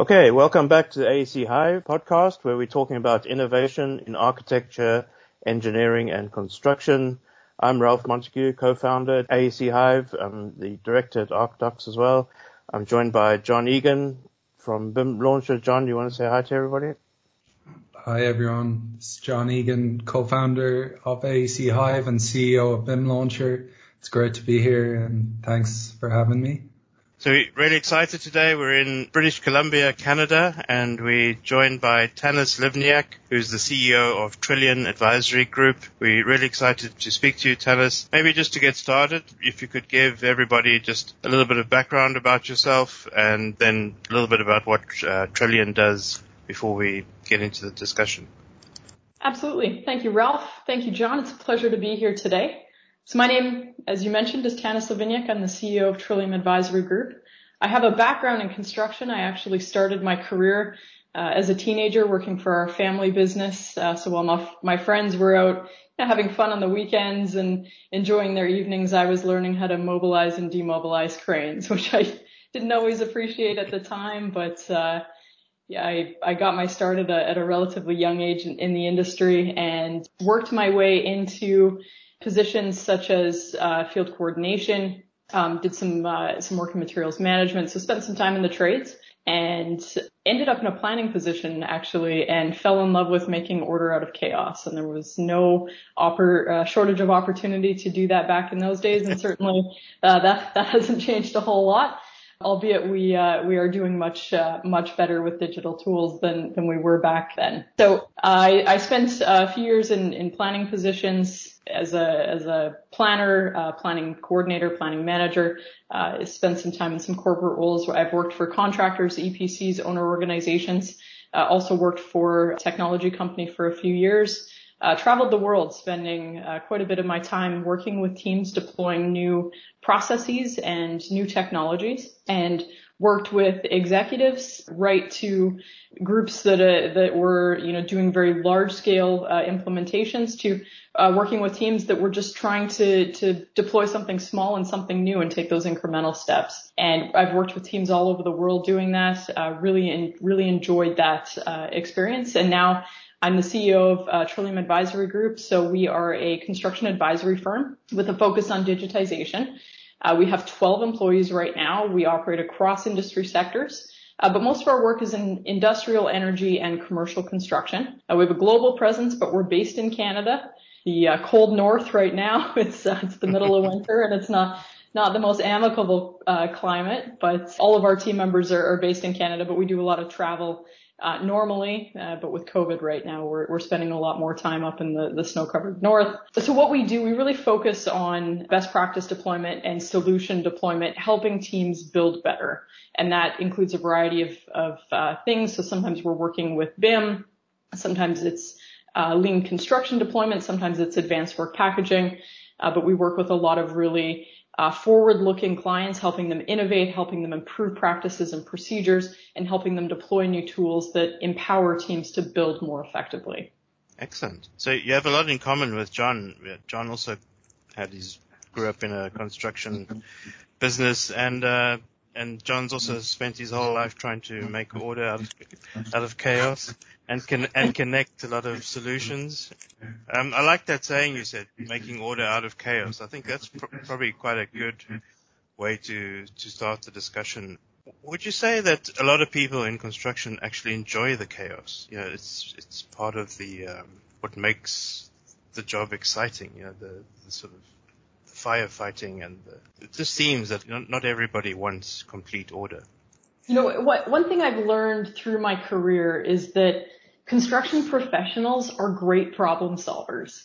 Okay, welcome back to the AEC Hive podcast where we're talking about innovation in architecture, engineering and construction. I'm Ralph Montague, co-founder at AEC Hive. I'm the director at ArcDox as well. I'm joined by John Egan from BIM Launcher. John, you want to say hi to everybody? Hi everyone. It's John Egan, co-founder of AEC Hive and CEO of BIM Launcher. It's great to be here and thanks for having me. So really excited today. We're in British Columbia, Canada, and we're joined by Tannis Liviniuk, who's the CEO of Trillium Advisory Group. We're really excited to speak to you, Tannis. Maybe just to get started, if you could give everybody just a little bit of background about yourself and then a little bit about what uh, Trillium does before we get into the discussion. Absolutely. Thank you, Ralph. Thank you, John. It's a pleasure to be here today. So my name, as you mentioned, is Tannis Liviniuk. I'm the CEO of Trillium Advisory Group. I have a background in construction. I actually started my career uh, as a teenager working for our family business. Uh, so while my, my, friends were out you know, having fun on the weekends and enjoying their evenings, I was learning how to mobilize and demobilize cranes, which I didn't always appreciate at the time, but uh, yeah, I, I got my start at a, at a relatively young age in, in the industry and worked my way into positions such as uh, field coordination, um, did some uh, some work in materials management, so spent some time in the trades and ended up in a planning position actually and fell in love with making order out of chaos and there was no uh, shortage of opportunity to do that back in those days and certainly uh, that that hasn't changed a whole lot albeit we uh, we are doing much uh, much better with digital tools than than we were back then. So I, I spent a few years in, in planning positions as a as a planner, uh, planning coordinator, planning manager. Uh, spent some time in some corporate roles. Where I've worked for contractors, EPCs, owner organizations. Uh, also worked for a technology company for a few years uh, traveled the world, spending uh, quite a bit of my time working with teams deploying new processes and new technologies, and worked with executives right to groups that uh, that were you know doing very large scale uh, implementations to uh, working with teams that were just trying to to deploy something small and something new and take those incremental steps. And I've worked with teams all over the world doing that. Uh, really and really enjoyed that uh, experience, and now I'm the CEO of uh, Trillium Advisory Group. So we are a construction advisory firm with a focus on digitization. Uh, we have 12 employees right now. We operate across industry sectors. Uh, but most of our work is in industrial energy and commercial construction. Uh, we have a global presence, but we're based in Canada. The cold north right now. It's it's the middle of winter, and it's not the most amicable climate. But all of our team members are based in Canada, but we do a lot of travel uh, normally, uh, but with COVID right now, we're, we're spending a lot more time up in the, the snow-covered north. So what we do, we really focus on best practice deployment and solution deployment, helping teams build better. And that includes a variety of, of uh, things. So sometimes we're working with BIM, sometimes it's uh, lean construction deployment, sometimes it's advanced work packaging, uh, but we work with a lot of really uh, forward-looking clients, helping them innovate, helping them improve practices and procedures, and helping them deploy new tools that empower teams to build more effectively. Excellent. So you have a lot in common with John. John also had his grew up in a construction business, and uh, and John's also spent his whole life trying to make order out of, out of chaos and can and connect a lot of solutions. Um, I like that saying you said, making order out of chaos. I think that's pr- probably quite a good way to to start the discussion. Would you say that a lot of people in construction actually enjoy the chaos? You know, it's it's part of the um, what makes the job exciting. You know, the, the sort of firefighting and the, it just seems that not everybody wants complete order. You know, what, one thing I've learned through my career is that construction professionals are great problem solvers.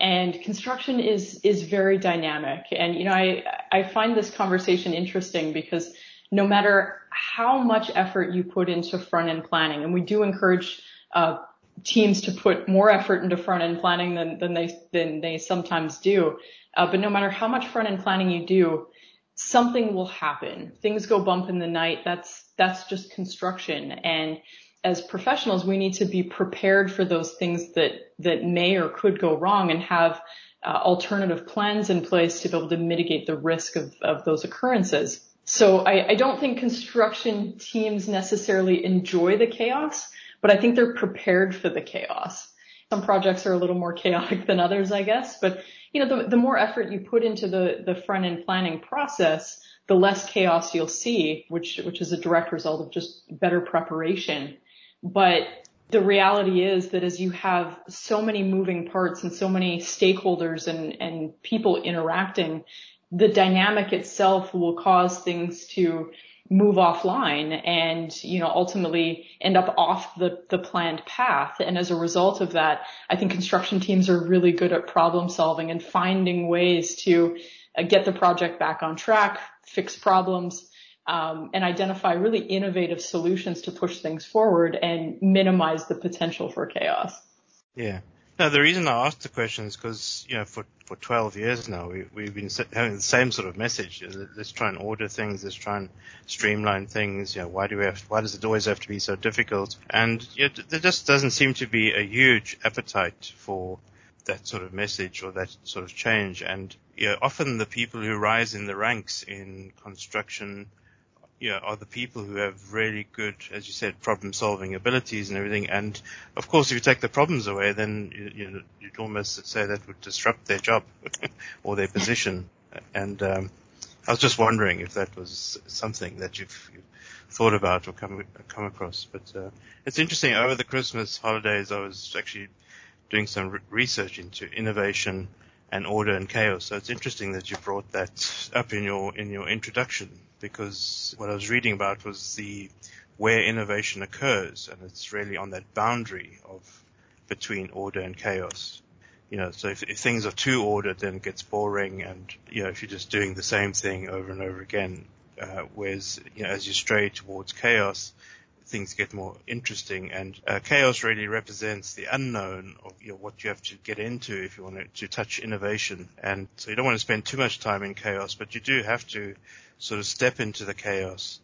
And construction is, is very dynamic. And, you know, I, I find this conversation interesting because no matter how much effort you put into front end planning, and we do encourage, uh, teams to put more effort into front end planning than, than they, than they sometimes do. Uh, but no matter how much front end planning you do, something will happen. Things go bump in the night. That's, that's just construction. And as professionals, we need to be prepared for those things that, that may or could go wrong and have uh, alternative plans in place to be able to mitigate the risk of, of those occurrences. So I, I don't think construction teams necessarily enjoy the chaos, but I think they're prepared for the chaos. Some projects are a little more chaotic than others, I guess, but you know, the, the more effort you put into the, the front end planning process, the less chaos you'll see, which, which is a direct result of just better preparation. But the reality is that as you have so many moving parts and so many stakeholders and, and people interacting, the dynamic itself will cause things to move offline and, you know, ultimately end up off the, the planned path. And as a result of that, I think construction teams are really good at problem solving and finding ways to uh, get the project back on track, fix problems, um, and identify really innovative solutions to push things forward and minimize the potential for chaos. Yeah. Now, the reason I asked the question is because, you know, for, for 12 years now, we, we've been having the same sort of message. Let's try and order things. Let's try and streamline things. You know, why do we have, why does it always have to be so difficult? And you know, there just doesn't seem to be a huge appetite for that sort of message or that sort of change. And you know, often the people who rise in the ranks in construction, you know, are the people who have really good, as you said, problem solving abilities and everything. And of course, if you take the problems away, then you, you know, you'd almost say that would disrupt their job or their position. And um, I was just wondering if that was something that you've, you've thought about or come come across. But uh, it's interesting. Over the Christmas holidays, I was actually doing some re- research into innovation and order and chaos. So it's interesting that you brought that up in your in your introduction because what I was reading about was the where innovation occurs, and it's really on that boundary of between order and chaos. You know, so if, if things are too ordered, then it gets boring, and you know, if you're just doing the same thing over and over again, uh, whereas you know, as you stray towards chaos, things get more interesting. And uh, chaos really represents the unknown of you know, what you have to get into if you want to, to touch innovation. And so you don't want to spend too much time in chaos, but you do have to sort of step into the chaos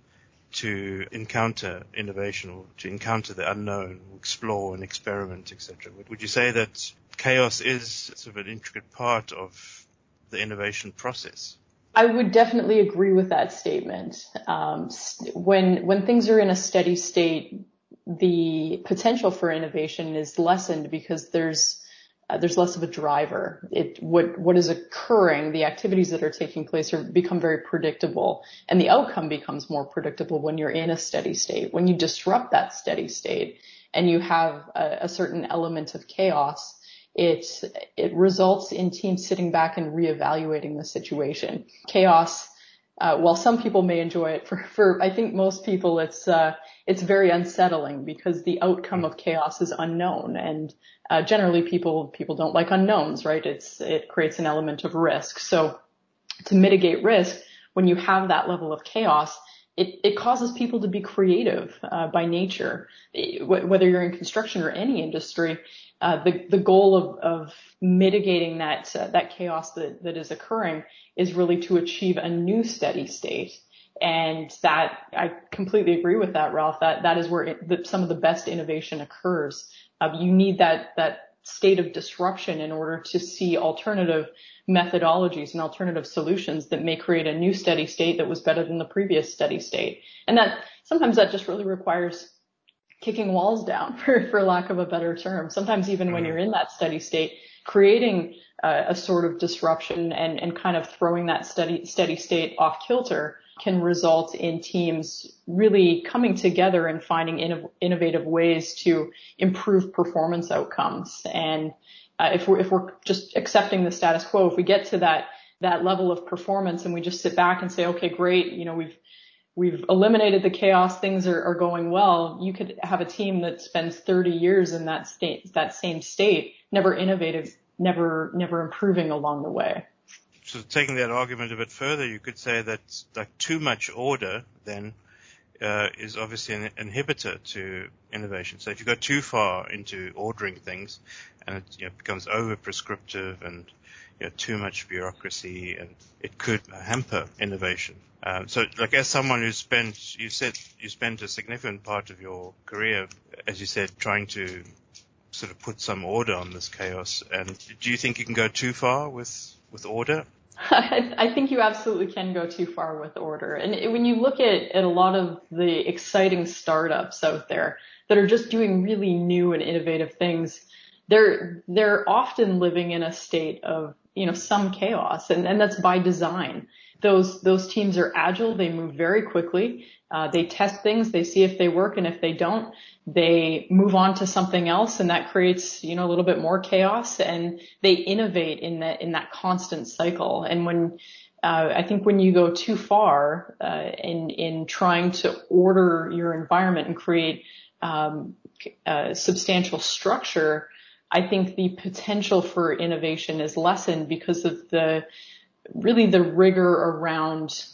to encounter innovation or to encounter the unknown, explore and experiment, etc. Would you say that chaos is sort of an intricate part of the innovation process? I would definitely agree with that statement. Um, when when things are in a steady state, the potential for innovation is lessened because there's uh, there's less of a driver. It what what is occurring, the activities that are taking place are become very predictable, and the outcome becomes more predictable when you're in a steady state. When you disrupt that steady state and you have a, a certain element of chaos, it it results in teams sitting back and reevaluating the situation. Chaos, uh, while some people may enjoy it, for, for I think most people it's uh, it's very unsettling because the outcome of chaos is unknown, and uh, generally people people don't like unknowns, right? It's it creates an element of risk. So to mitigate risk, when you have that level of chaos, it, it causes people to be creative uh, by nature. Whether you're in construction or any industry, uh, the the goal of of mitigating that uh, that chaos that that is occurring is really to achieve a new steady state. And that I completely agree with that, Ralph. That that is where it, some of the best innovation occurs. Uh, you need that that state of disruption in order to see alternative methodologies and alternative solutions that may create a new steady state that was better than the previous steady state. And that sometimes that just really requires kicking walls down for, for lack of a better term. Sometimes even when mm-hmm. you're in that steady state, creating uh, a sort of disruption and, and kind of throwing that steady, steady state off kilter can result in teams really coming together and finding innov- innovative ways to improve performance outcomes. And uh, if we're if we're just accepting the status quo, if we get to that that level of performance and we just sit back and say, okay, great, you know, we've we've eliminated the chaos, things are, are going well, you could have a team that spends 30 years in that state, that same state, never innovative, never, never improving along the way. So taking that argument a bit further, you could say that like too much order then uh, is obviously an inhibitor to innovation. So if you go too far into ordering things and it you know, becomes over prescriptive and you know, too much bureaucracy and it could hamper innovation. Um, so, like as someone who spent, you said you spent a significant part of your career, as you said, trying to sort of put some order on this chaos. And do you think you can go too far with with order? I think you absolutely can go too far with order. And when you look at, at a lot of the exciting startups out there that are just doing really new and innovative things, they're, they're often living in a state of, you know, some chaos and, and that's by design. Those, those teams are agile. They move very quickly. Uh, they test things. They see if they work. And if they don't, they move on to something else and that creates, you know, a little bit more chaos and they innovate in that, in that constant cycle. And when, uh, I think when you go too far, uh, in, in trying to order your environment and create, um, substantial structure, I think the potential for innovation is lessened because of the, really the rigor around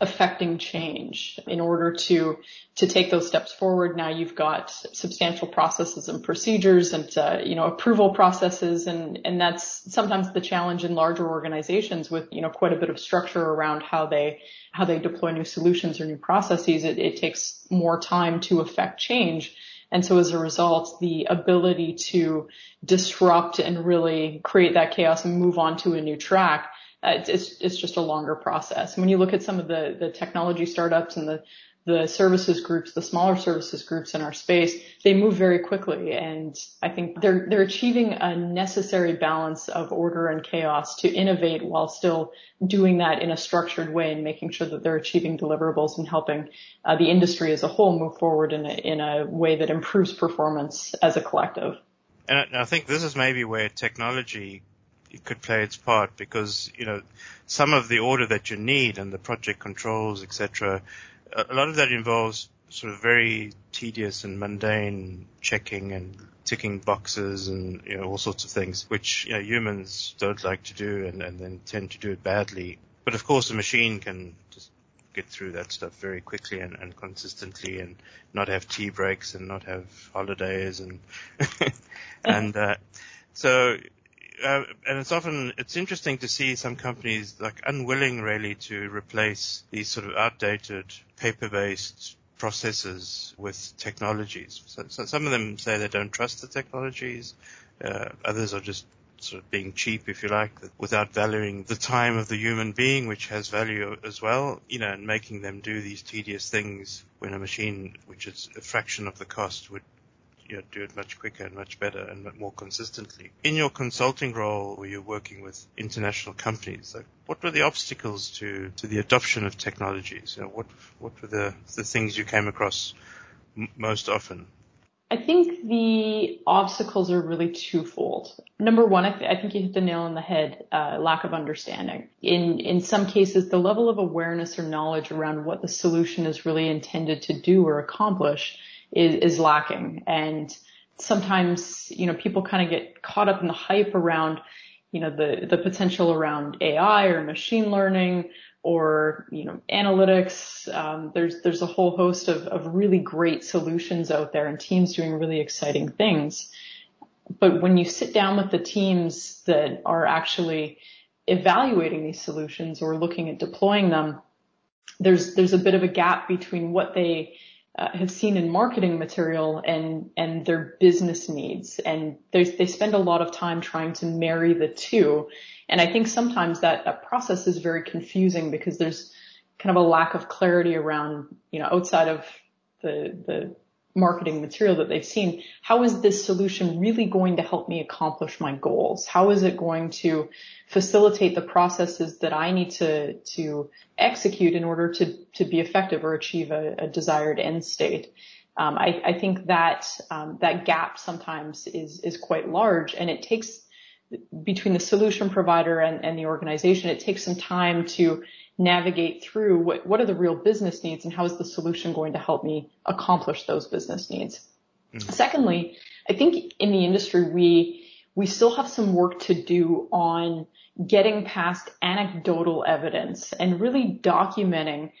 affecting change in order to to take those steps forward. Now you've got substantial processes and procedures and uh, you know approval processes and and that's sometimes the challenge in larger organizations with you know quite a bit of structure around how they how they deploy new solutions or new processes. It, it takes more time to affect change. And so as a result the ability to disrupt and really create that chaos and move on to a new track uh, it's, it's, just a longer process. When you look at some of the, the technology startups and the, the services groups, the smaller services groups in our space, they move very quickly. And I think they're, they're achieving a necessary balance of order and chaos to innovate while still doing that in a structured way and making sure that they're achieving deliverables and helping uh, the industry as a whole move forward in a, in a way that improves performance as a collective. And I think this is maybe where technology it could play its part because you know some of the order that you need and the project controls, etc. A lot of that involves sort of very tedious and mundane checking and ticking boxes and you know all sorts of things which you know, humans don't like to do and, and then tend to do it badly. But of course, a machine can just get through that stuff very quickly and, and consistently and not have tea breaks and not have holidays and and uh, so uh, and it's often it's interesting to see some companies like unwilling really to replace these sort of outdated paper-based processes with technologies. So, so some of them say they don't trust the technologies. Uh, others are just sort of being cheap, if you like, without valuing the time of the human being, which has value as well, you know, and making them do these tedious things when a machine, which is a fraction of the cost, would you know, do it much quicker and much better and more consistently. In your consulting role where you're working with international companies, like what were the obstacles to, to the adoption of technologies? You know, what, what were the, the things you came across m- most often? I think the obstacles are really twofold. Number one, I, th- I think you hit the nail on the head, uh, lack of understanding. In, in some cases, the level of awareness or knowledge around what the solution is really intended to do or accomplish is, is lacking. And sometimes, you know, people kind of get caught up in the hype around, you know, the, the potential around AI or machine learning or, you know, analytics. Um, there's, there's a whole host of, of really great solutions out there and teams doing really exciting things. But when you sit down with the teams that are actually evaluating these solutions or looking at deploying them, there's, there's a bit of a gap between what they, uh, have seen in marketing material and and their business needs. And they spend a lot of time trying to marry the two. And I think sometimes that that process is very confusing because there's kind of a lack of clarity around you know outside of the the marketing material that they've seen, how is this solution really going to help me accomplish my goals? How is it going to facilitate the processes that I need to, to execute in order to, to be effective or achieve a, a desired end state? Um, I, I, think that um, that gap sometimes is is quite large, and it takes between the solution provider and, and the organization, it takes some time to navigate through what, what are the real business needs and how is the solution going to help me accomplish those business needs. Mm-hmm. Secondly, I think in the industry, we, we still have some work to do on getting past anecdotal evidence and really documenting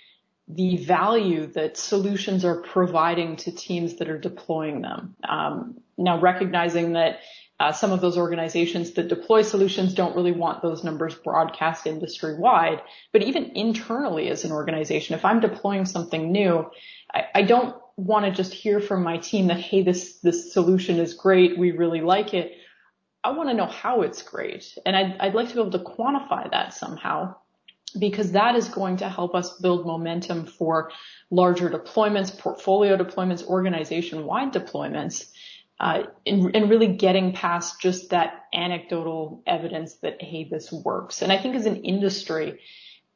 the value that solutions are providing to teams that are deploying them. Um, now recognizing that uh, some of those organizations that deploy solutions don't really want those numbers broadcast industry wide. But even internally as an organization, if I'm deploying something new, I, I don't want to just hear from my team that, hey, this, this solution is great. We really like it. I want to know how it's great. And I'd, I'd like to be able to quantify that somehow because that is going to help us build momentum for larger deployments, portfolio deployments, organization wide deployments, uh, and, really getting past just that anecdotal evidence that, hey, this works. And I think as an industry,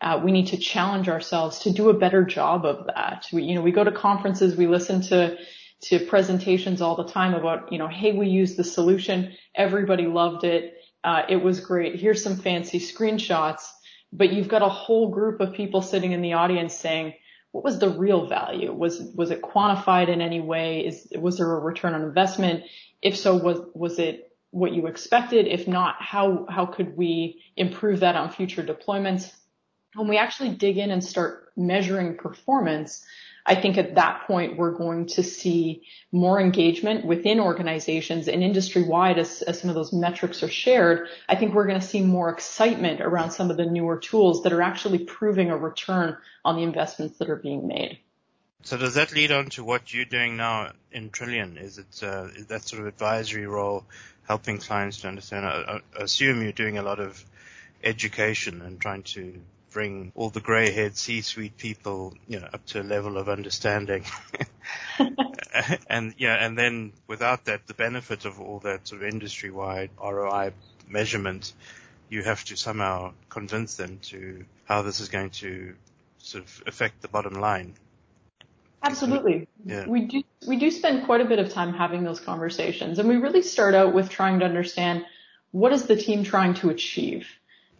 uh, we need to challenge ourselves to do a better job of that. We, you know, we go to conferences, we listen to, to presentations all the time about, you know, hey, we used the solution. Everybody loved it. Uh, it was great. Here's some fancy screenshots, but you've got a whole group of people sitting in the audience saying, what was the real value? Was was it quantified in any way? Is was there a return on investment? If so, was was it what you expected? If not, how how could we improve that on future deployments? When we actually dig in and start measuring performance, I think at that point we're going to see more engagement within organizations and industry wide as, as some of those metrics are shared. I think we're going to see more excitement around some of the newer tools that are actually proving a return on the investments that are being made. So does that lead on to what you're doing now in Trillium? Is it uh, is that sort of advisory role helping clients to understand? I, I assume you're doing a lot of education and trying to bring all the grey-haired C-suite people, you know, up to a level of understanding. and yeah, and then without that, the benefit of all that sort of industry-wide ROI measurement, you have to somehow convince them to how this is going to sort of affect the bottom line. Absolutely. Yeah. We do we do spend quite a bit of time having those conversations, and we really start out with trying to understand what is the team trying to achieve,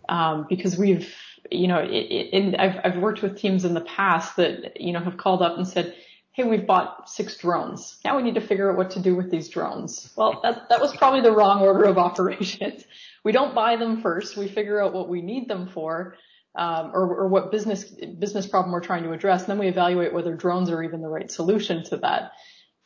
um, because we've you know, in, I've, I've worked with teams in the past that, you know, have called up and said, Hey, we've bought six drones. Now we need to figure out what to do with these drones. Well, that, that was probably the wrong order of operations. We don't buy them first. We figure out what we need them for. Um, or, or, what business business problem we're trying to address, and then we evaluate whether drones are even the right solution to that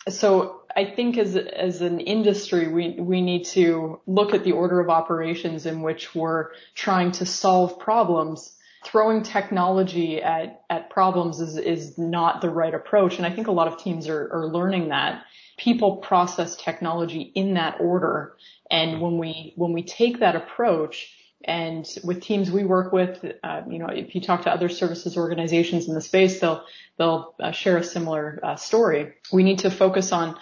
so I think as as an industry, we we need to look at the order of operations in which we're trying to solve problems. Throwing technology at at problems is is not the right approach, and I think a lot of teams are are learning that. People process technology in that order, and when we when we take that approach, and with teams we work with, uh, you know, if you talk to other services organizations in the space, they'll they'll uh, share a similar uh, story. We need to focus on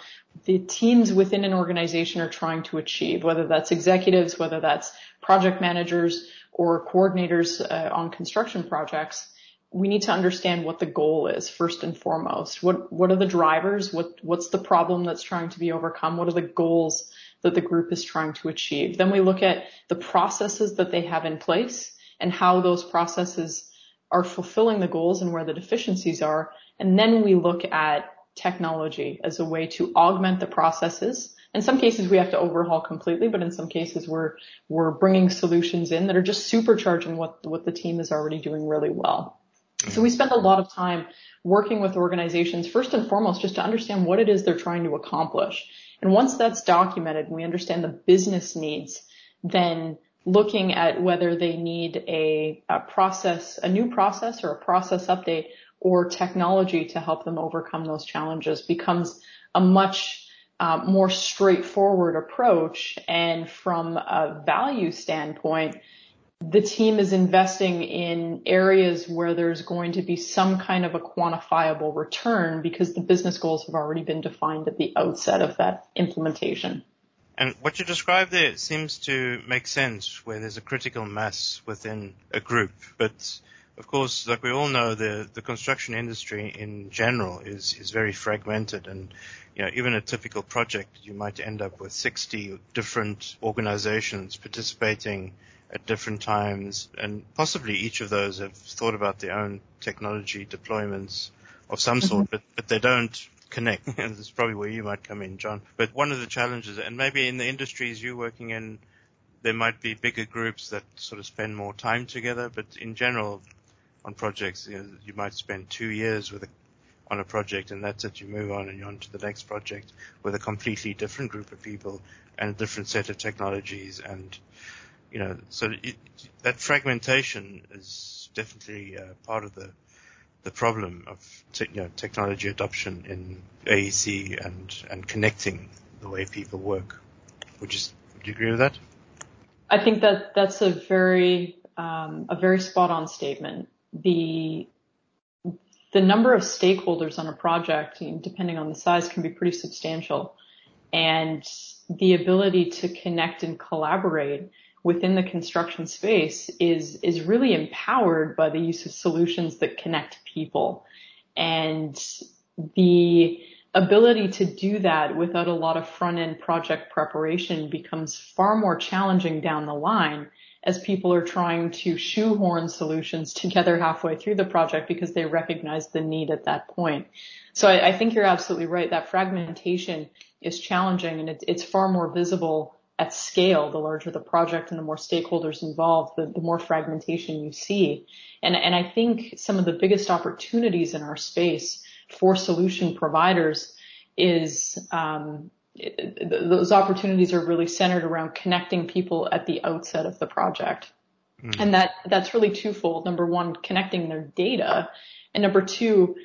the teams within an organization are trying to achieve, whether that's executives, whether that's project managers or coordinators uh, on construction projects. We need to understand what the goal is first and foremost. What what are the drivers? What what's the problem that's trying to be overcome? What are the goals that the group is trying to achieve. Then we look at the processes that they have in place and how those processes are fulfilling the goals and where the deficiencies are. And then we look at technology as a way to augment the processes. In some cases we have to overhaul completely, but in some cases we're, we're bringing solutions in that are just supercharging what, what the team is already doing really well. So we spend a lot of time working with organizations first and foremost just to understand what it is they're trying to accomplish and once that's documented and we understand the business needs, then looking at whether they need a, a, process, a new process or a process update or technology to help them overcome those challenges becomes a much uh, more straightforward approach. And from a value standpoint, the team is investing in areas where there's going to be some kind of a quantifiable return because the business goals have already been defined at the outset of that implementation. And what you described there seems to make sense where there's a critical mass within a group. But of course, like we all know, the, the construction industry in general is, is very fragmented and you know, even a typical project, you might end up with 60 different organizations participating at different times, and possibly each of those have thought about their own technology deployments of some sort, mm-hmm. but, but they don't connect. And this is probably where you might come in, John. But one of the challenges, and maybe in the industries you're working in, there might be bigger groups that sort of spend more time together, but in general, on projects, you, know, you might spend two years with a, on a project and that's it. You move on and you're on to the next project with a completely different group of people and a different set of technologies and you know, so it, that fragmentation is definitely uh, part of the the problem of te- you know, technology adoption in AEC and and connecting the way people work. Would you Do you agree with that? I think that that's a very um, a very spot on statement. The the number of stakeholders on a project, depending on the size, can be pretty substantial, and the ability to connect and collaborate within the construction space is is really empowered by the use of solutions that connect people and the ability to do that without a lot of front end project preparation becomes far more challenging down the line as people are trying to shoehorn solutions together halfway through the project because they recognize the need at that point. So I, I think you're absolutely right. That fragmentation is challenging and it, it's far more visible at scale, the larger the project and the more stakeholders involved, the, the more fragmentation you see. And, and I think some of the biggest opportunities in our space for solution providers is um, it, those opportunities are really centered around connecting people at the outset of the project. Mm-hmm. And that, that's really twofold. Number one, connecting their data. And number two,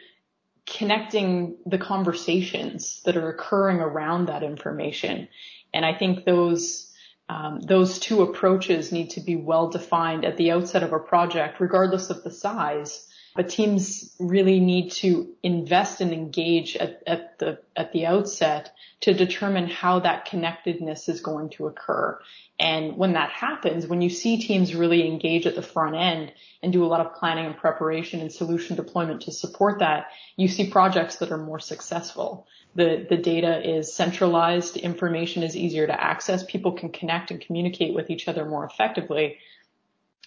connecting the conversations that are occurring around that information. And I think those um, those two approaches need to be well defined at the outset of a project, regardless of the size. But teams really need to invest and engage at, at the at the outset to determine how that connectedness is going to occur. And when that happens, when you see teams really engage at the front end and do a lot of planning and preparation and solution deployment to support that, you see projects that are more successful. The, the data is centralized, information is easier to access, people can connect and communicate with each other more effectively.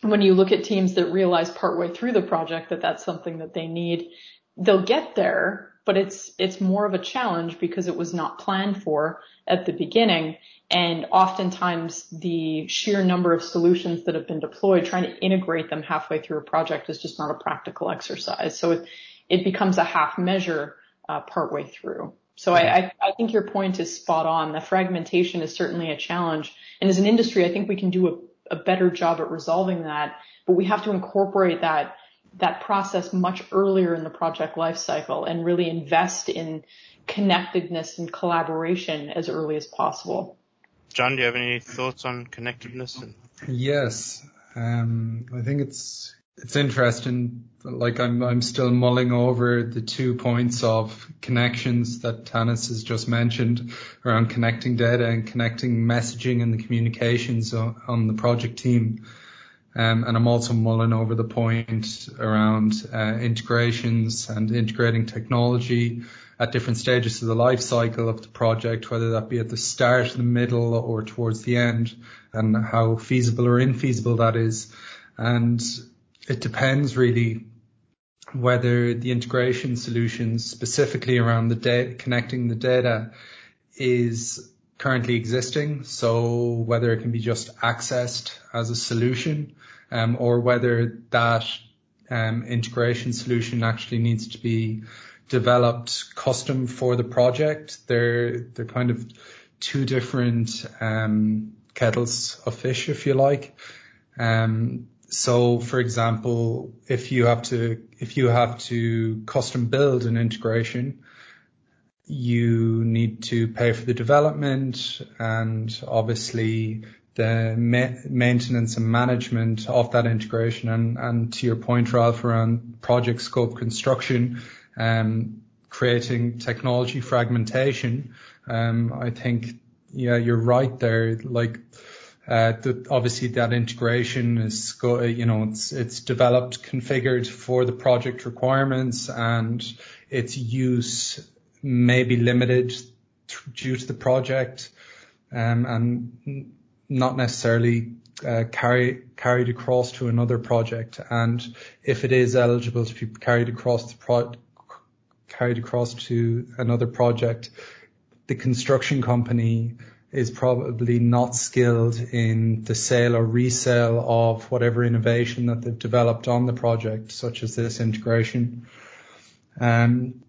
When you look at teams that realize partway through the project that that's something that they need, they'll get there, but it's, it's more of a challenge because it was not planned for at the beginning. And oftentimes the sheer number of solutions that have been deployed, trying to integrate them halfway through a project is just not a practical exercise. So it, it becomes a half measure uh, partway through. So I, I, think your point is spot on. The fragmentation is certainly a challenge. And as an industry, I think we can do a, a better job at resolving that, but we have to incorporate that that process much earlier in the project lifecycle and really invest in connectedness and collaboration as early as possible. John, do you have any thoughts on connectedness? Yes, um, I think it's it's interesting. Like I'm I'm still mulling over the two points of connections that Tannis has just mentioned around connecting data and connecting messaging and the communications on, on the project team. Um, and I'm also mulling over the point around uh, integrations and integrating technology at different stages of the life cycle of the project, whether that be at the start, the middle, or towards the end, and how feasible or infeasible that is. And it depends really whether the integration solutions specifically around the data, connecting the data is currently existing. So whether it can be just accessed as a solution, um, or whether that um, integration solution actually needs to be developed custom for the project. They're they're kind of two different um, kettles of fish, if you like. Um, so, for example, if you have to if you have to custom build an integration, you need to pay for the development and obviously the ma- maintenance and management of that integration. And, and to your point, Ralph, around project scope construction, um, creating technology fragmentation. Um, I think, yeah, you're right there. Like, obviously that integration is, you know, it's, it's developed, configured for the project requirements and its use may be limited due to the project, um, and not necessarily uh, carried across to another project. And if it is eligible to be carried across the pro- carried across to another project, the construction company is probably not skilled in the sale or resale of whatever innovation that they've developed on the project, such as this integration. Um,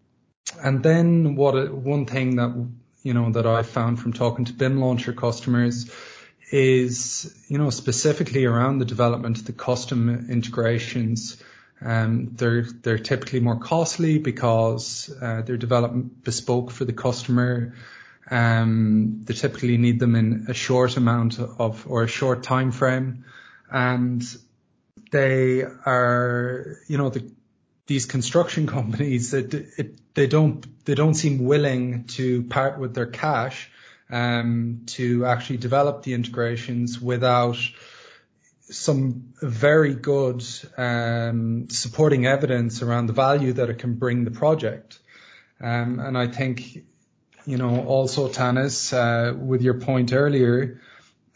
and then what one thing that you know that I found from talking to BIM launcher customers is you know specifically around the development of the custom integrations um, they're they're typically more costly because uh, they're developed bespoke for the customer. Um, they typically need them in a short amount of or a short time frame, and they are, you know, the, these construction companies they don't they don't seem willing to part with their cash um, to actually develop the integrations without some very good um, supporting evidence around the value that it can bring the project. Um, and I think, you know, also Tannis, uh, with your point earlier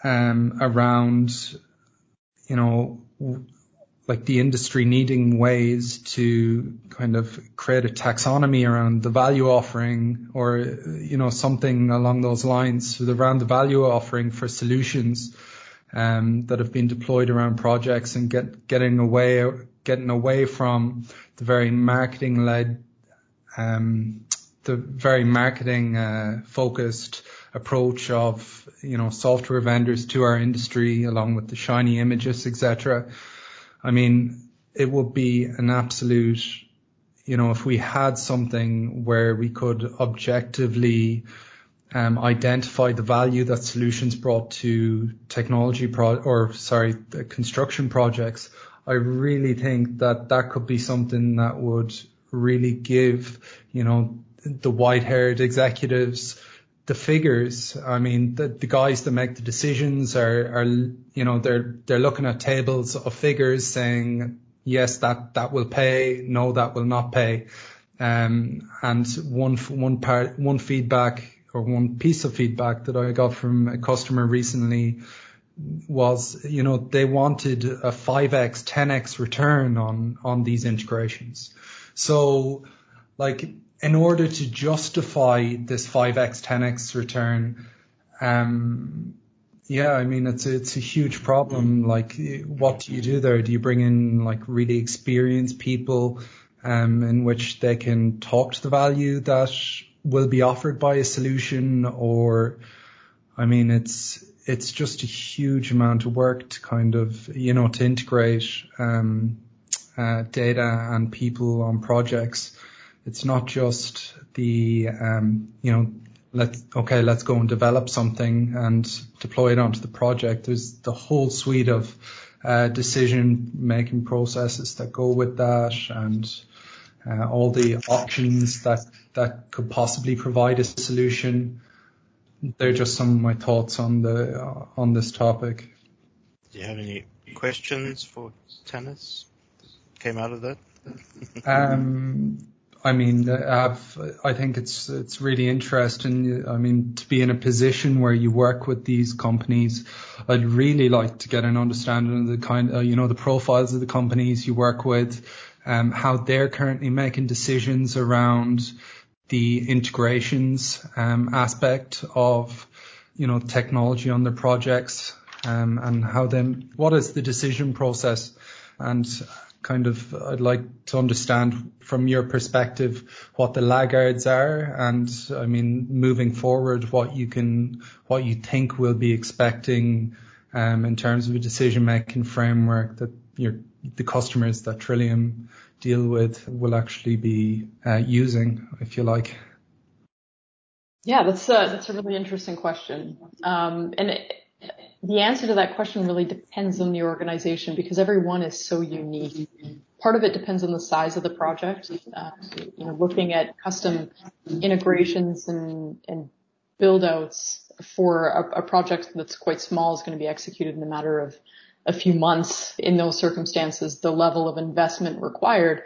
um, around, you know, like the industry needing ways to kind of create a taxonomy around the value offering or, you know, something along those lines around the value offering for solutions um, that have been deployed around projects and get, getting away, getting away from the very marketing led, um, the very marketing uh, focused approach of, you know, software vendors to our industry along with the shiny images, etc I mean, it would be an absolute, you know, if we had something where we could objectively um, identify the value that solutions brought to technology pro or sorry, the construction projects, I really think that that could be something that would really give, you know, the white-haired executives the figures. I mean, the, the guys that make the decisions are, are, you know, they're, they're looking at tables of figures saying, yes, that, that will pay. No, that will not pay. Um, and one, one part, one feedback or one piece of feedback that I got from a customer recently was, you know, they wanted a 5x, 10x return on, on these integrations. So like in order to justify this 5x, 10x return, um, yeah, I mean, it's a, it's a huge problem. Like, what do you do there? Do you bring in like really experienced people, um, in which they can talk to the value that will be offered by a solution or, I mean, it's, it's just a huge amount of work to kind of, you know, to integrate, um, uh, data and people on projects it's not just the, um, you know, let's, okay, let's go and develop something and deploy it onto the project. There's the whole suite of uh, decision making processes that go with that and uh, all the options that, that could possibly provide a solution. They're just some of my thoughts on the, uh, on this topic. Do you have any questions for Tannis? Came out of that? I mean, I've, I think it's it's really interesting. I mean, to be in a position where you work with these companies, I'd really like to get an understanding of the kind, uh, you know, the profiles of the companies you work with, um, how they're currently making decisions around the integrations um, aspect of, you know, technology on their projects, um, and how then what is the decision process and kind of I'd like to understand from your perspective what the laggards are and I mean moving forward what you can what you think we'll be expecting um, in terms of a decision making framework that the customers that Trillium deal with will actually be uh, using if you like. Yeah, that's a, that's a really interesting question. Um, and the answer to that question really depends on the organization because every one is so unique. Part of it depends on the size of the project. Uh, you know, looking at custom integrations and, and build outs for a, a project that's quite small is going to be executed in a matter of a few months. In those circumstances, the level of investment required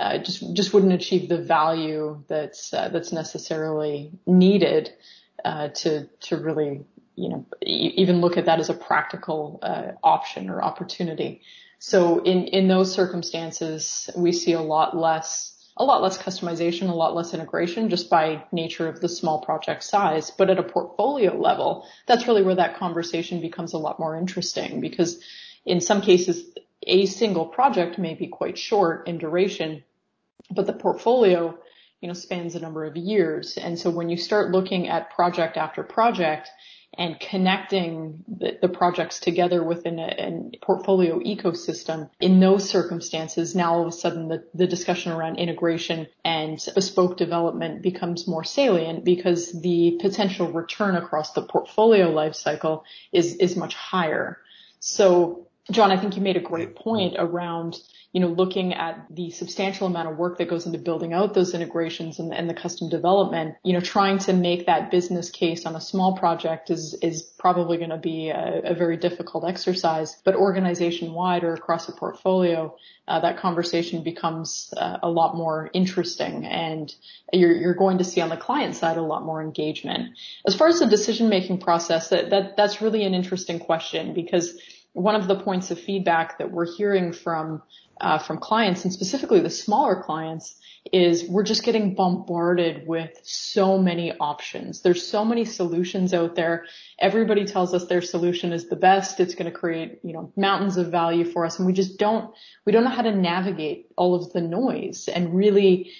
uh, just just wouldn't achieve the value that's uh, that's necessarily needed uh, to to really you know, even look at that as a practical uh, option or opportunity. So in in those circumstances, we see a lot less a lot less customization, a lot less integration just by nature of the small project size. But at a portfolio level, that's really where that conversation becomes a lot more interesting because in some cases, a single project may be quite short in duration, but the portfolio, you know, spans a number of years. And so when you start looking at project after project, and connecting the, the projects together within a, a, portfolio ecosystem. In those circumstances, now all of a sudden the, the discussion around integration and bespoke development becomes more salient because the potential return across the portfolio lifecycle is, is much higher. So John, I think you made a great point around, you know, looking at the substantial amount of work that goes into building out those integrations and, and, the custom development. You know, trying to make that business case on a small project is is probably going to be a, a, very difficult exercise. But organization wide or across a portfolio, uh, that conversation becomes uh, a lot more interesting, and you're you're going to see on the client side a lot more engagement. As far as the decision making process, that that that's really an interesting question because one of the points of feedback that we're hearing from uh, from clients and specifically the smaller clients is we're just getting bombarded with so many options. There's so many solutions out there. Everybody tells us their solution is the best. It's going to create, you know, mountains of value for us. And we just don't, we don't know how to navigate all of the noise and really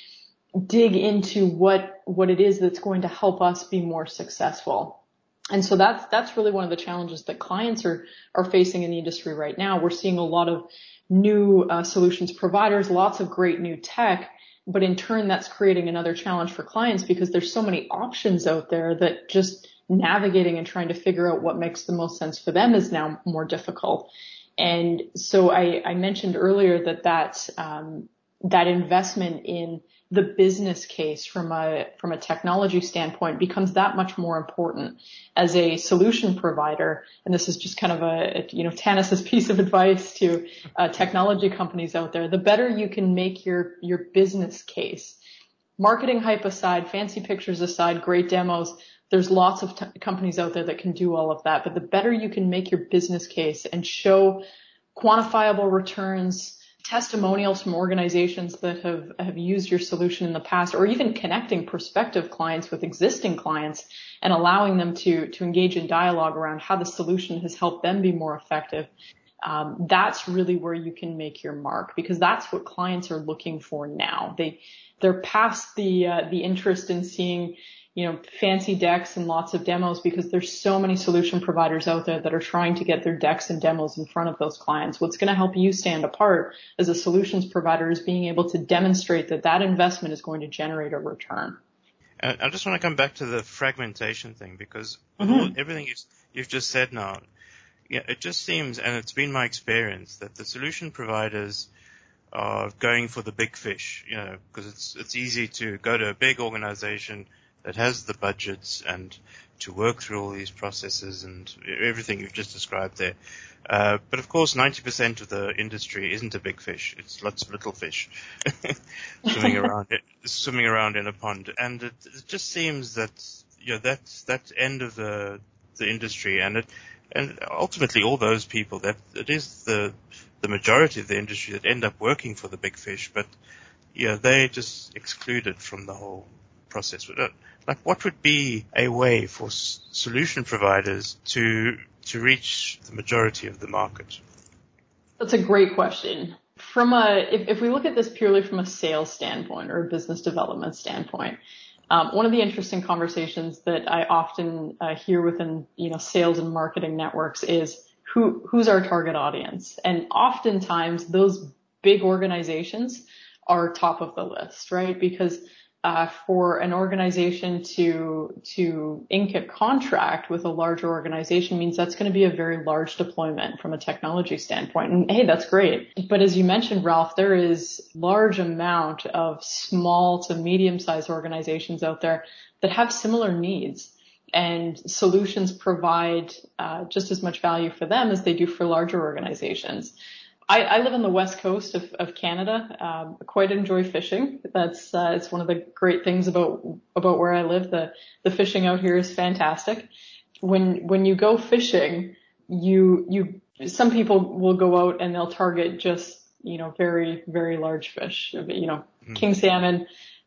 dig into what, what it is that's going to help us be more successful. And so that's, that's really one of the challenges that clients are, are facing in the industry right now. We're seeing a lot of new uh, solutions providers, lots of great new tech, but in turn that's creating another challenge for clients because there's so many options out there that just navigating and trying to figure out what makes the most sense for them is now more difficult. And so I, I mentioned earlier that that, um, that investment in the business case from a from a technology standpoint becomes that much more important as a solution provider. And this is just kind of a, you know Tannis's piece of advice to uh, technology companies out there. The better you can make your your business case, marketing hype aside, fancy pictures aside, great demos. There's lots of t- companies out there that can do all of that. But the better you can make your business case and show quantifiable returns testimonials from organizations that have, have used your solution in the past or even connecting prospective clients with existing clients and allowing them to, to engage in dialogue around how the solution has helped them be more effective. Um, that's really where you can make your mark because that's what clients are looking for now. They, they're past the, uh, the interest in seeing you know, fancy decks and lots of demos because there's so many solution providers out there that are trying to get their decks and demos in front of those clients. What's going to help you stand apart as a solutions provider is being able to demonstrate that that investment is going to generate a return. I just want to come back to the fragmentation thing because mm-hmm. everything you've, you've just said now, yeah, it just seems, and it's been my experience, that the solution providers are going for the big fish, you know, because it's it's easy to go to a big organization that has the budgets and to work through all these processes and everything you've just described there. Uh, but of course, 90% of the industry isn't a big fish. It's lots of little fish swimming around, swimming around in a pond. And it, it just seems that, you know, that's, that end of the, the industry and it, and ultimately all those people that it is the, the majority of the industry that end up working for the big fish, but yeah, they're just excluded from the whole process. Like, what would be a way for s- solution providers to to reach the majority of the market? That's a great question. From a, if, if we look at this purely from a sales standpoint or a business development standpoint, um, one of the interesting conversations that I often uh, hear within, you know, sales and marketing networks is who, who's our target audience? And oftentimes those big organizations are top of the list, right? Because uh, for an organization to to ink a contract with a larger organization means that's going to be a very large deployment from a technology standpoint. And hey, that's great. But as you mentioned, Ralph, there is large amount of small to medium sized organizations out there that have similar needs. And solutions provide uh, just as much value for them as they do for larger organizations. I, I, live on the west coast of, of Canada. Um, quite enjoy fishing. That's uh, it's one of the great things about about where I live. The the fishing out here is fantastic. When when you go fishing, you you some people will go out and they'll target just you know very very large fish. You know mm. king salmon.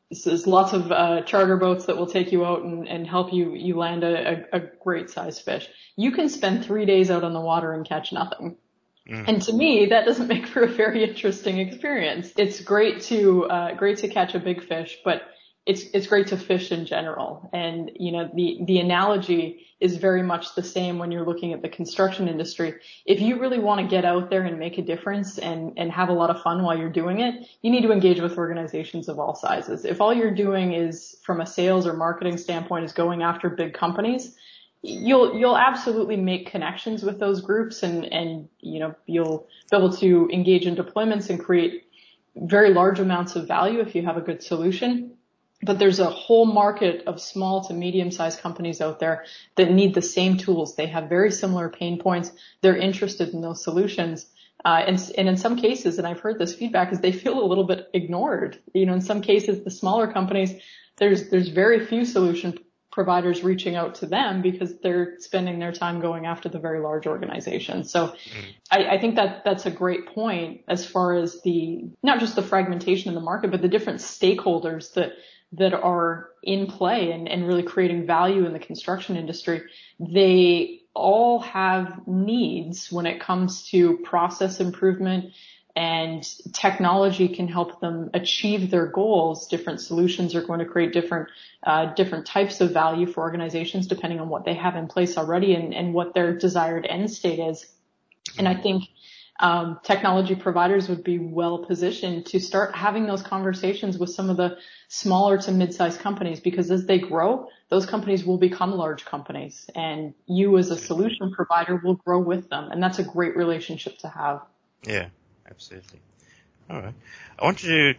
There's lots of uh, charter boats that will take you out and, and help you you land a, a, a great size fish. You can spend three days out on the water and catch nothing Mm. And to me, that doesn't make for a very interesting experience. It's great to uh, great to catch a big fish, but it's it's great to fish in general. And you know, the the analogy is very much the same when you're looking at the construction industry. If you really want to get out there and make a difference and and have a lot of fun while you're doing it, you need to engage with organizations of all sizes. If all you're doing is from a sales or marketing standpoint is going after big companies, you'll you'll absolutely make connections with those groups and and you know you'll be able to engage in deployments and create very large amounts of value if you have a good solution but there's a whole market of small to medium sized companies out there that need the same tools. They have very similar pain points. They're interested in those solutions. Uh, and, and in some cases, and I've heard this feedback is they feel a little bit ignored. You know, in some cases, the smaller companies, there's, there's very few solution providers reaching out to them because they're spending their time going after the very large organizations. So mm-hmm. I, I, think that that's a great point as far as the, not just the fragmentation in the market, but the different stakeholders that that are in play and, and really creating value in the construction industry, they all have needs when it comes to process improvement and technology can help them achieve their goals. Different solutions are going to create different uh, different types of value for organizations depending on what they have in place already and, and what their desired end state is. And I think um, technology providers would be well positioned to start having those conversations with some of the smaller to mid-sized companies because as they grow, those companies will become large companies and you as a solution provider will grow with them. And that's a great relationship to have. Yeah, absolutely. All right. I want to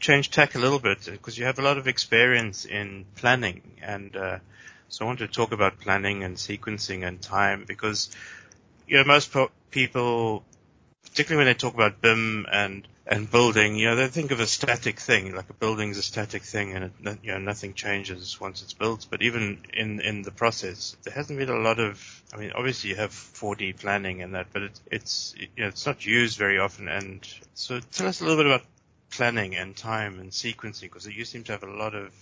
change tack a little bit because you have a lot of experience in planning and, uh, so I want to talk about planning and sequencing and time because, you know, most po- people particularly when they talk about BIM and and building, you know, they think of a static thing, like a building's a static thing, and it, you know nothing changes once it's built. But even in in the process, there hasn't been a lot of. I mean, obviously you have 4D planning and that, but it, it's you know it's not used very often. And so, tell us a little bit about planning and time and sequencing, because you seem to have a lot of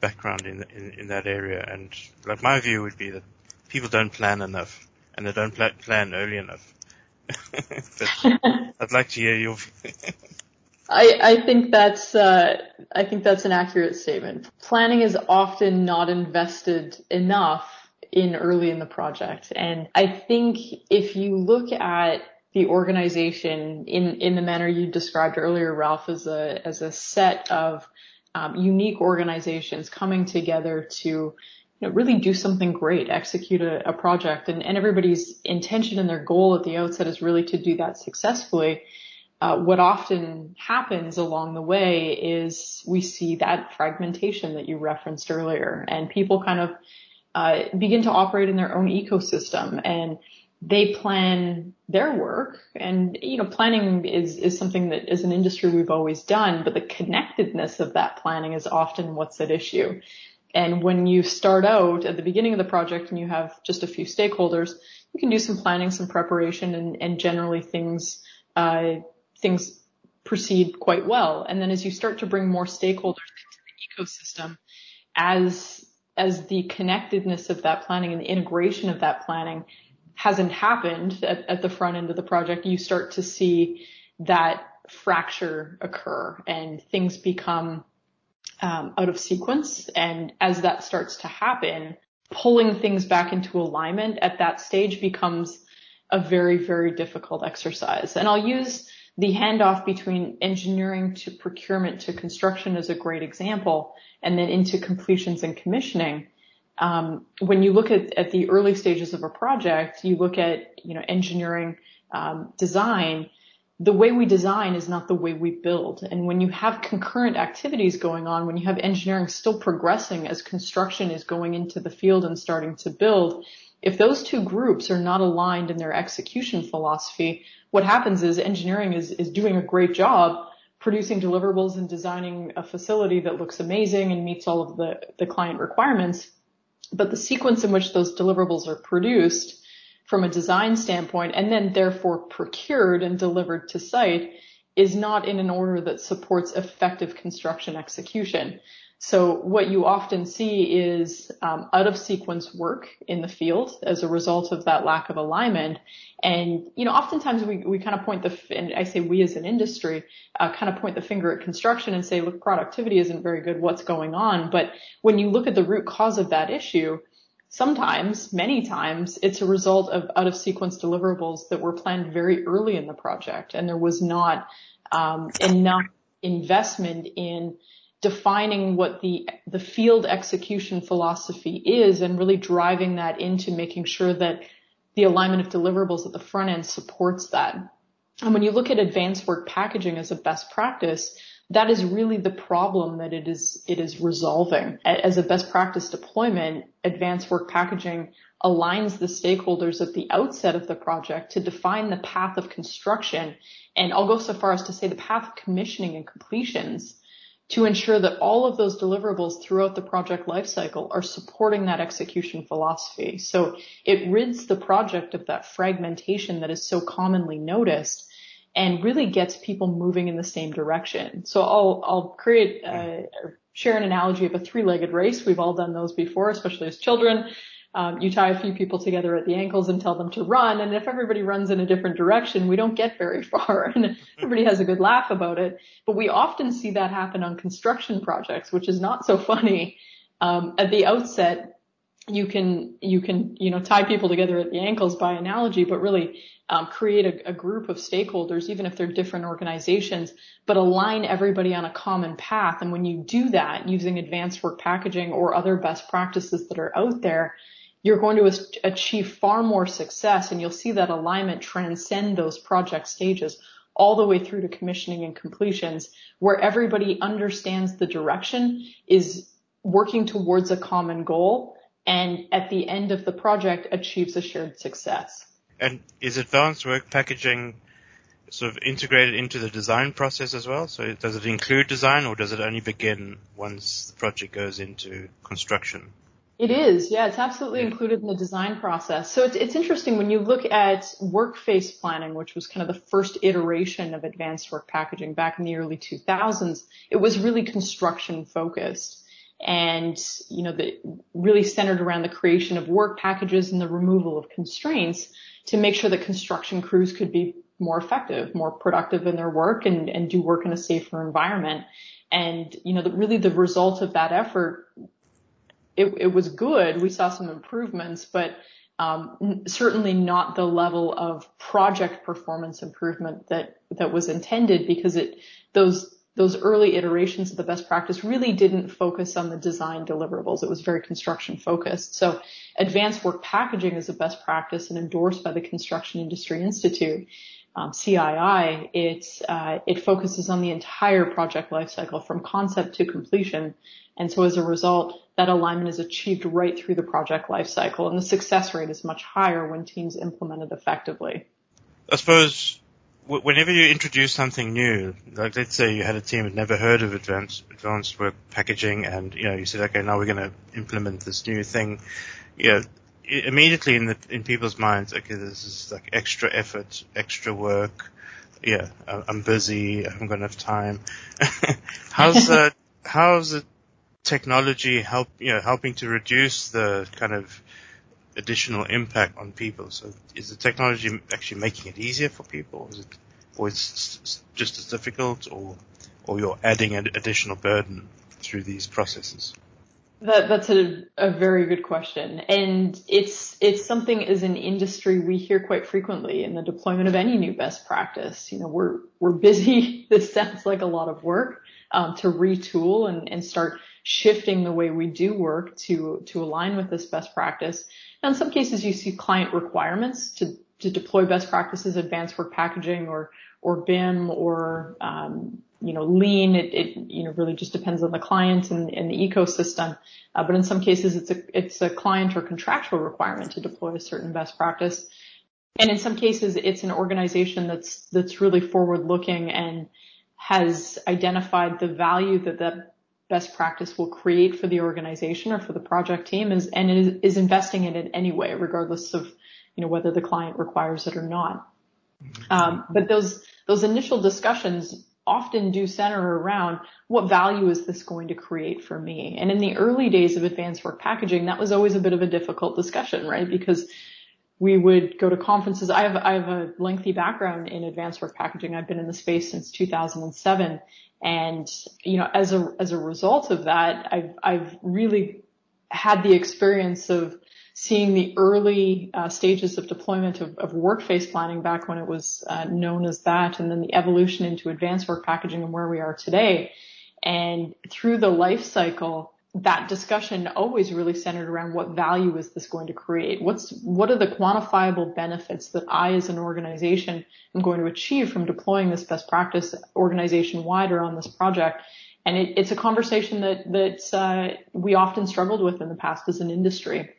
background in, in in that area. And like my view would be that people don't plan enough, and they don't pl- plan early enough. I'd like to hear your. I, I think that's uh, I think that's an accurate statement. Planning is often not invested enough in early in the project, and I think if you look at the organization in in the manner you described earlier, Ralph, as a as a set of um, unique organizations coming together to know, really do something great, execute a, a project. And, and, everybody's intention and their goal at the outset is really to do that successfully. Uh, what often happens along the way is we see that fragmentation that you referenced earlier. And people kind of uh, begin to operate in their own ecosystem and they plan their work. And you know planning is is something that as an industry we've always done but the connectedness of that planning is often what's at issue and when you start out at the beginning of the project and you have just a few stakeholders, you can do some planning, some preparation, and, and generally things uh, things proceed quite well. And then as you start to bring more stakeholders into the ecosystem, as as the connectedness of that planning and the integration of that planning hasn't happened at, at the front end of the project, you start to see that fracture occur and things become um, out of sequence. And as that starts to happen, pulling things back into alignment at that stage becomes a very, very difficult exercise. And I'll use the handoff between engineering to procurement to construction as a great example, and then into completions and commissioning. Um, when you look at, at the early stages of a project, you look at you know engineering um, design the way we design is not the way we build. And when you have concurrent activities going on, when you have engineering still progressing as construction is going into the field and starting to build, if those two groups are not aligned in their execution philosophy, what happens is engineering is, is doing a great job producing deliverables and designing a facility that looks amazing and meets all of the, the client requirements. But the sequence in which those deliverables are produced from a design standpoint and then therefore procured and delivered to site is not in an order that supports effective construction execution. So what you often see is um, out of sequence work in the field as a result of that lack of alignment. And you know, oftentimes we we kind of point the and I say we as an industry uh, kind of point the finger at construction and say, look, productivity isn't very good. What's going on? But when you look at the root cause of that issue, sometimes, many times, it's a result of out of sequence deliverables that were planned very early in the project, and there was not um, enough investment in defining what the the field execution philosophy is and really driving that into making sure that the alignment of deliverables at the front end supports that. And when you look at advanced work packaging as a best practice, that is really the problem that it is it is resolving. As a best practice deployment, advanced work packaging aligns the stakeholders at the outset of the project to define the path of construction and I'll go so far as to say the path of commissioning and completions to ensure that all of those deliverables throughout the project lifecycle are supporting that execution philosophy. So it rids the project of that fragmentation that is so commonly noticed and really gets people moving in the same direction. So I'll, I'll create, a, share an analogy of a three-legged race. We've all done those before, especially as children. Um, you tie a few people together at the ankles and tell them to run. And if everybody runs in a different direction, we don't get very far and everybody has a good laugh about it. But we often see that happen on construction projects, which is not so funny. Um, at the outset, you can, you can, you know, tie people together at the ankles by analogy, but really, um, create a, a group of stakeholders, even if they're different organizations, but align everybody on a common path. And when you do that using advanced work packaging or other best practices that are out there, you're going to achieve far more success and you'll see that alignment transcend those project stages all the way through to commissioning and completions where everybody understands the direction is working towards a common goal and at the end of the project achieves a shared success. And is advanced work packaging sort of integrated into the design process as well? So does it include design or does it only begin once the project goes into construction? It is, yeah, it's absolutely included in the design process. So it's, it's interesting when you look at workface planning, which was kind of the first iteration of advanced work packaging back in the early 2000s, it was really construction focused and, you know, the, really centered around the creation of work packages and the removal of constraints to make sure that construction crews could be more effective, more productive in their work and, and do work in a safer environment. And, you know, the, really the result of that effort it, it was good. We saw some improvements, but um, certainly not the level of project performance improvement that that was intended because it those those early iterations of the best practice really didn't focus on the design deliverables. It was very construction focused. So advanced work packaging is a best practice and endorsed by the Construction Industry Institute. Um, CII, it, uh, it focuses on the entire project lifecycle from concept to completion. And so as a result, that alignment is achieved right through the project lifecycle and the success rate is much higher when teams implement it effectively. I suppose whenever you introduce something new, like let's say you had a team that never heard of advanced advanced work packaging, and you know you said, okay, now we're going to implement this new thing. You know, immediately in the in people's minds, okay, this is like extra effort, extra work. Yeah, I'm busy. I haven't got enough time. how's the how's it technology help you know helping to reduce the kind of additional impact on people. So is the technology actually making it easier for people? Is it, or is it just as difficult or, or you're adding an additional burden through these processes? That, that's a, a very good question. And it's, it's something as an industry we hear quite frequently in the deployment of any new best practice. You know, we're, we're busy. this sounds like a lot of work, um, to retool and, and start shifting the way we do work to, to align with this best practice. Now, in some cases, you see client requirements to, to deploy best practices, advanced work packaging or, or BIM or, um, you know, lean. It, it, you know, really just depends on the client and, and the ecosystem. Uh, but in some cases, it's a, it's a client or contractual requirement to deploy a certain best practice. And in some cases, it's an organization that's, that's really forward looking and has identified the value that that best practice will create for the organization or for the project team is and is, is investing in it anyway, regardless of you know whether the client requires it or not. Um, but those those initial discussions often do center around what value is this going to create for me? And in the early days of advanced work packaging, that was always a bit of a difficult discussion, right? Because we would go to conferences. I have, I have a lengthy background in advanced work packaging. I've been in the space since 2007. And, you know, as a, as a result of that, I've, I've really had the experience of seeing the early uh, stages of deployment of, of workface planning back when it was uh, known as that, and then the evolution into advanced work packaging and where we are today. And through the life cycle, that discussion always really centered around what value is this going to create? What's, what are the quantifiable benefits that I as an organization am going to achieve from deploying this best practice organization wide or on this project? And it, it's a conversation that, that, uh, we often struggled with in the past as an industry.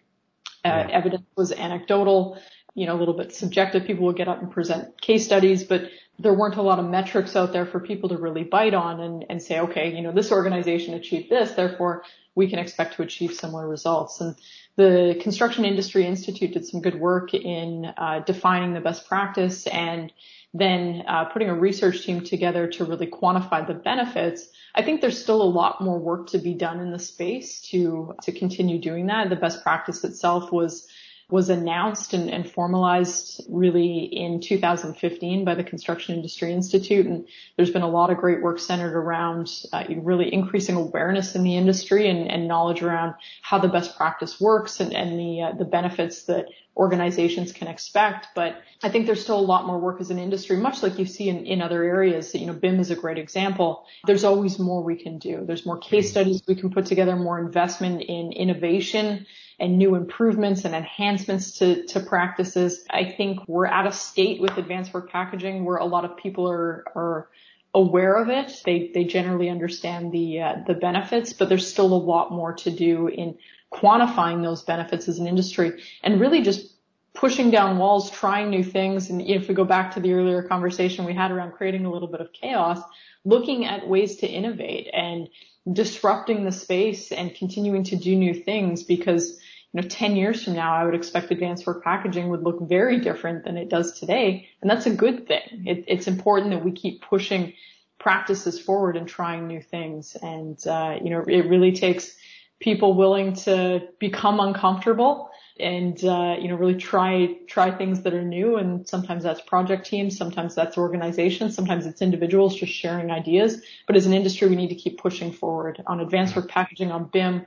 Uh, evidence was anecdotal, you know, a little bit subjective. People would get up and present case studies, but there weren't a lot of metrics out there for people to really bite on and, and say, okay, you know, this organization achieved this, therefore we can expect to achieve similar results. And the Construction Industry Institute did some good work in uh, defining the best practice and then uh, putting a research team together to really quantify the benefits. I think there's still a lot more work to be done in the space to to continue doing that. The best practice itself was was announced and, and, formalized really in 2015 by the Construction Industry Institute. And there's been a lot of great work centered around uh, really increasing awareness in the industry and, and, knowledge around how the best practice works and, and the uh, the benefits that organizations can expect. But I think there's still a lot more work as an industry, much like you see in, in other areas. You know, BIM is a great example. There's always more we can do. There's more case studies we can put together, more investment in innovation and new improvements and enhancements to, to practices. I think we're at a state with advanced work packaging where a lot of people are, are aware of it. They, they generally understand the, uh, the benefits, but there's still a lot more to do in quantifying those benefits as an industry and really just pushing down walls, trying new things. And if we go back to the earlier conversation we had around creating a little bit of chaos, looking at ways to innovate and disrupting the space and continuing to do new things because you know, 10 years from now, I would expect advanced work packaging would look very different than it does today. And that's a good thing. It, it's important that we keep pushing practices forward and trying new things. And, uh, you know, it really takes people willing to become uncomfortable and uh, you know really try try things that are new. And sometimes that's project teams sometimes that's organizations sometimes it's individuals just sharing ideas. But as an industry we need to keep pushing forward on advanced work packaging on BIM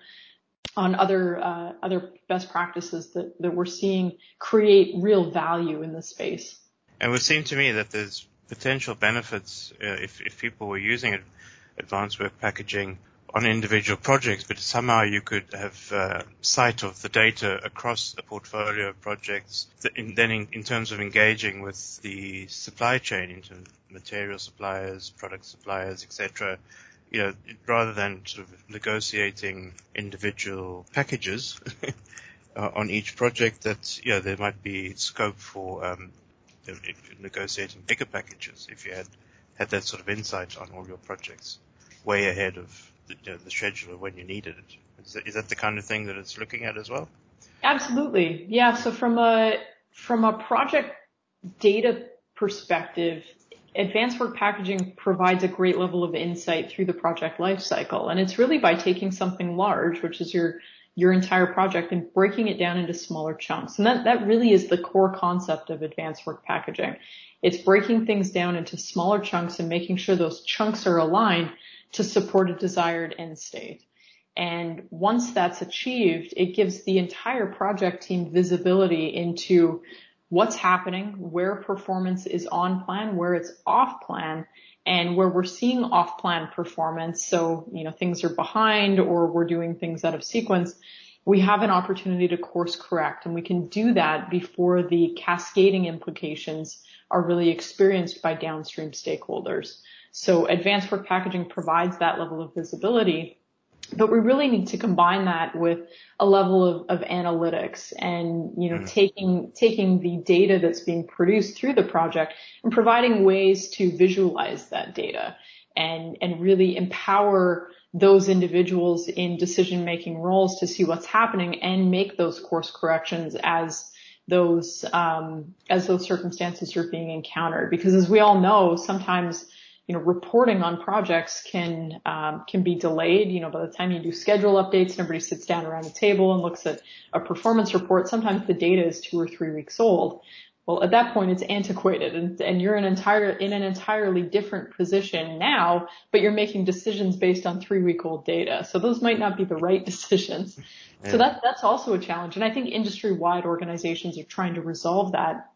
on other uh, other best practices that that we're seeing create real value in the space. And it would seem to me that there's potential benefits uh, if if people were using advanced work packaging on individual projects, but somehow you could have uh, sight of the data across a portfolio of projects. In, then, in, in, terms of engaging with the supply chain, into material suppliers, product suppliers, etc., you know, rather than sort of negotiating individual packages uh, on each project, that you know there might be scope for um, negotiating bigger packages if you had had that sort of insight on all your projects way ahead of the, the schedule of when you needed it. Is that, is that the kind of thing that it's looking at as well? Absolutely. Yeah. So from a, from a project data perspective, advanced work packaging provides a great level of insight through the project lifecycle. And it's really by taking something large, which is your, your entire project and breaking it down into smaller chunks. And that, that really is the core concept of advanced work packaging. It's breaking things down into smaller chunks and making sure those chunks are aligned to support a desired end state. And once that's achieved, it gives the entire project team visibility into what's happening, where performance is on plan, where it's off plan, and where we're seeing off plan performance. So, you know, things are behind or we're doing things out of sequence. We have an opportunity to course correct and we can do that before the cascading implications are really experienced by downstream stakeholders. So advanced work packaging provides that level of visibility, but we really need to combine that with a level of, of analytics and, you know, mm. taking, taking the data that's being produced through the project and providing ways to visualize that data and, and really empower those individuals in decision making roles to see what's happening and make those course corrections as those um, as those circumstances are being encountered because as we all know sometimes you know, reporting on projects can um, can be delayed. You know, by the time you do schedule updates and everybody sits down around the table and looks at a performance report, sometimes the data is two or three weeks old. Well, at that point, it's antiquated, and, and you're an entire in an entirely different position now, but you're making decisions based on three week old data. So those might not be the right decisions. Yeah. So that that's also a challenge, and I think industry wide organizations are trying to resolve that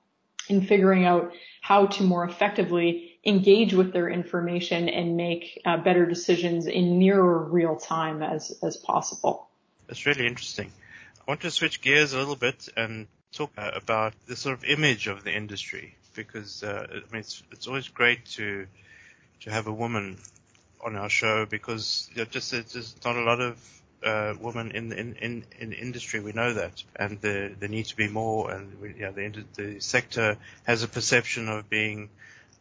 in figuring out how to more effectively engage with their information and make uh, better decisions in nearer real time as, as possible. That's really interesting. I want to switch gears a little bit and talk uh, about the sort of image of the industry because uh, I mean it's, it's always great to to have a woman on our show because you know, just there's not a lot of uh, women in, in in in industry. We know that, and there there need to be more. And we, yeah, the the sector has a perception of being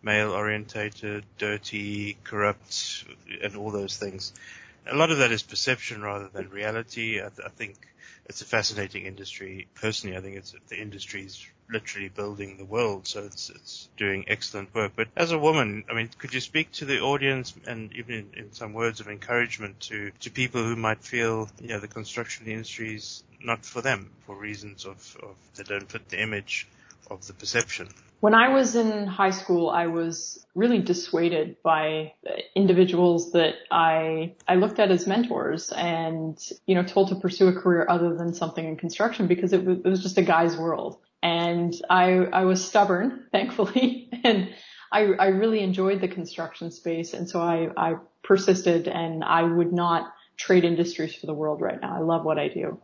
male orientated, dirty, corrupt, and all those things. A lot of that is perception rather than reality. I, th- I think it's a fascinating industry. Personally, I think it's the industry's literally building the world, so it's it's doing excellent work. But as a woman, I mean, could you speak to the audience and even in, in some words of encouragement to to people who might feel, you know, the construction industry is not for them for reasons of, of they don't fit the image of the perception? When I was in high school, I was really dissuaded by individuals that I I looked at as mentors, and you know, told to pursue a career other than something in construction because it was, it was just a guy's world. And I I was stubborn, thankfully, and I I really enjoyed the construction space, and so I I persisted, and I would not trade industries for the world right now. I love what I do.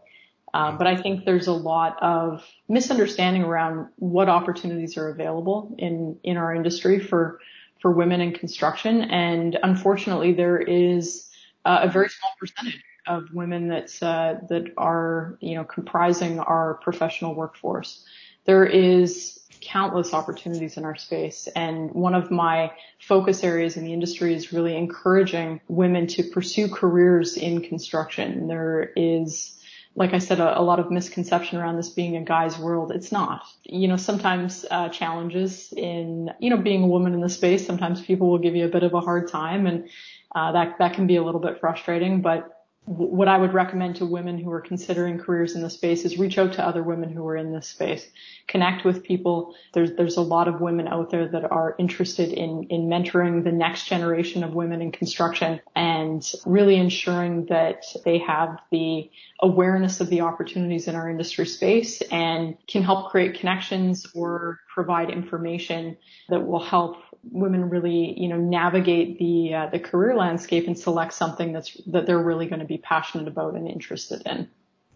Um, but I think there's a lot of misunderstanding around what opportunities are available in, in our industry for, for women in construction. And unfortunately, there is uh, a very small percentage of women that's, uh, that are, you know, comprising our professional workforce. There is countless opportunities in our space. And one of my focus areas in the industry is really encouraging women to pursue careers in construction. There is like I said, a, a, lot of misconception around this being a guy's world. It's not. You know, sometimes uh, challenges in you know being a woman in the space. Sometimes people will give you a bit of a hard time, and uh, that that can be a little bit frustrating. But what I would recommend to women who are considering careers in the space is reach out to other women who are in this space. Connect with people. There's, there's a lot of women out there that are interested in, in mentoring the next generation of women in construction and really ensuring that they have the awareness of the opportunities in our industry space and can help create connections or provide information that will help women really, you know, navigate the uh, the career landscape and select something that's that they're really going to be passionate about and interested in.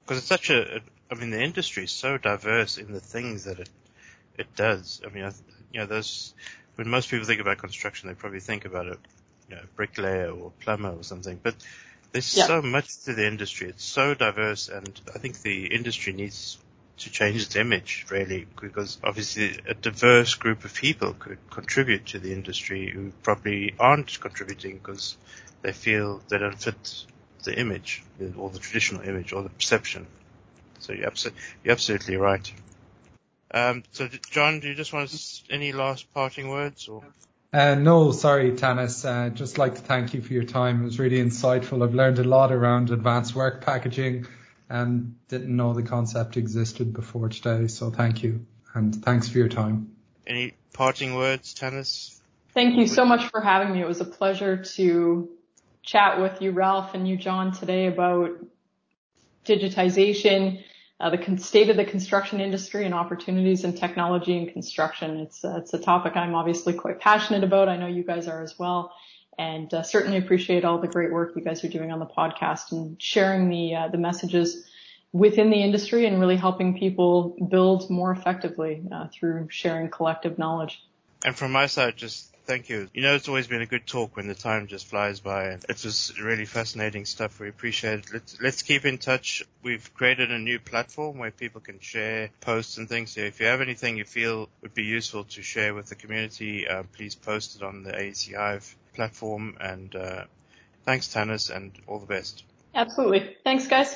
Because it's such a, I mean, the industry is so diverse in the things that it it does. I mean, I, you know, those when most people think about construction, they probably think about a you know, bricklayer or plumber or something, but there's so much to the industry. It's so diverse, and I think the industry needs to change its image, really, because obviously a diverse group of people could contribute to the industry who probably aren't contributing because they feel they don't fit the image or the traditional image or the perception. So you're, abso- you're absolutely right. Um, so John, do you just want any last parting words or? Uh, no, sorry, Tannis. Uh, just like to thank you for your time. It was really insightful. I've learned a lot around advanced work packaging and didn't know the concept existed before today. So thank you. And thanks for your time. Any parting words, Tannis? Thank you so much for having me. It was a pleasure to chat with you, Ralph, and you, John, today about digitization, uh, the state of the construction industry and opportunities in technology and construction. It's, uh, it's a topic I'm obviously quite passionate about. I know you guys are as well and uh, certainly appreciate all the great work you guys are doing on the podcast and sharing the uh, the messages within the industry and really helping people build more effectively uh, through sharing collective knowledge. And from my side, just thank you. You know, it's always been a good talk when the time just flies by. It was really fascinating stuff. We appreciate it. Let's, let's keep in touch. We've created a new platform where people can share posts and things. So if you have anything you feel would be useful to share with the community, uh, please post it on the AEC Hive platform. And uh, thanks, Tannis, and all the best. Absolutely. Thanks, guys.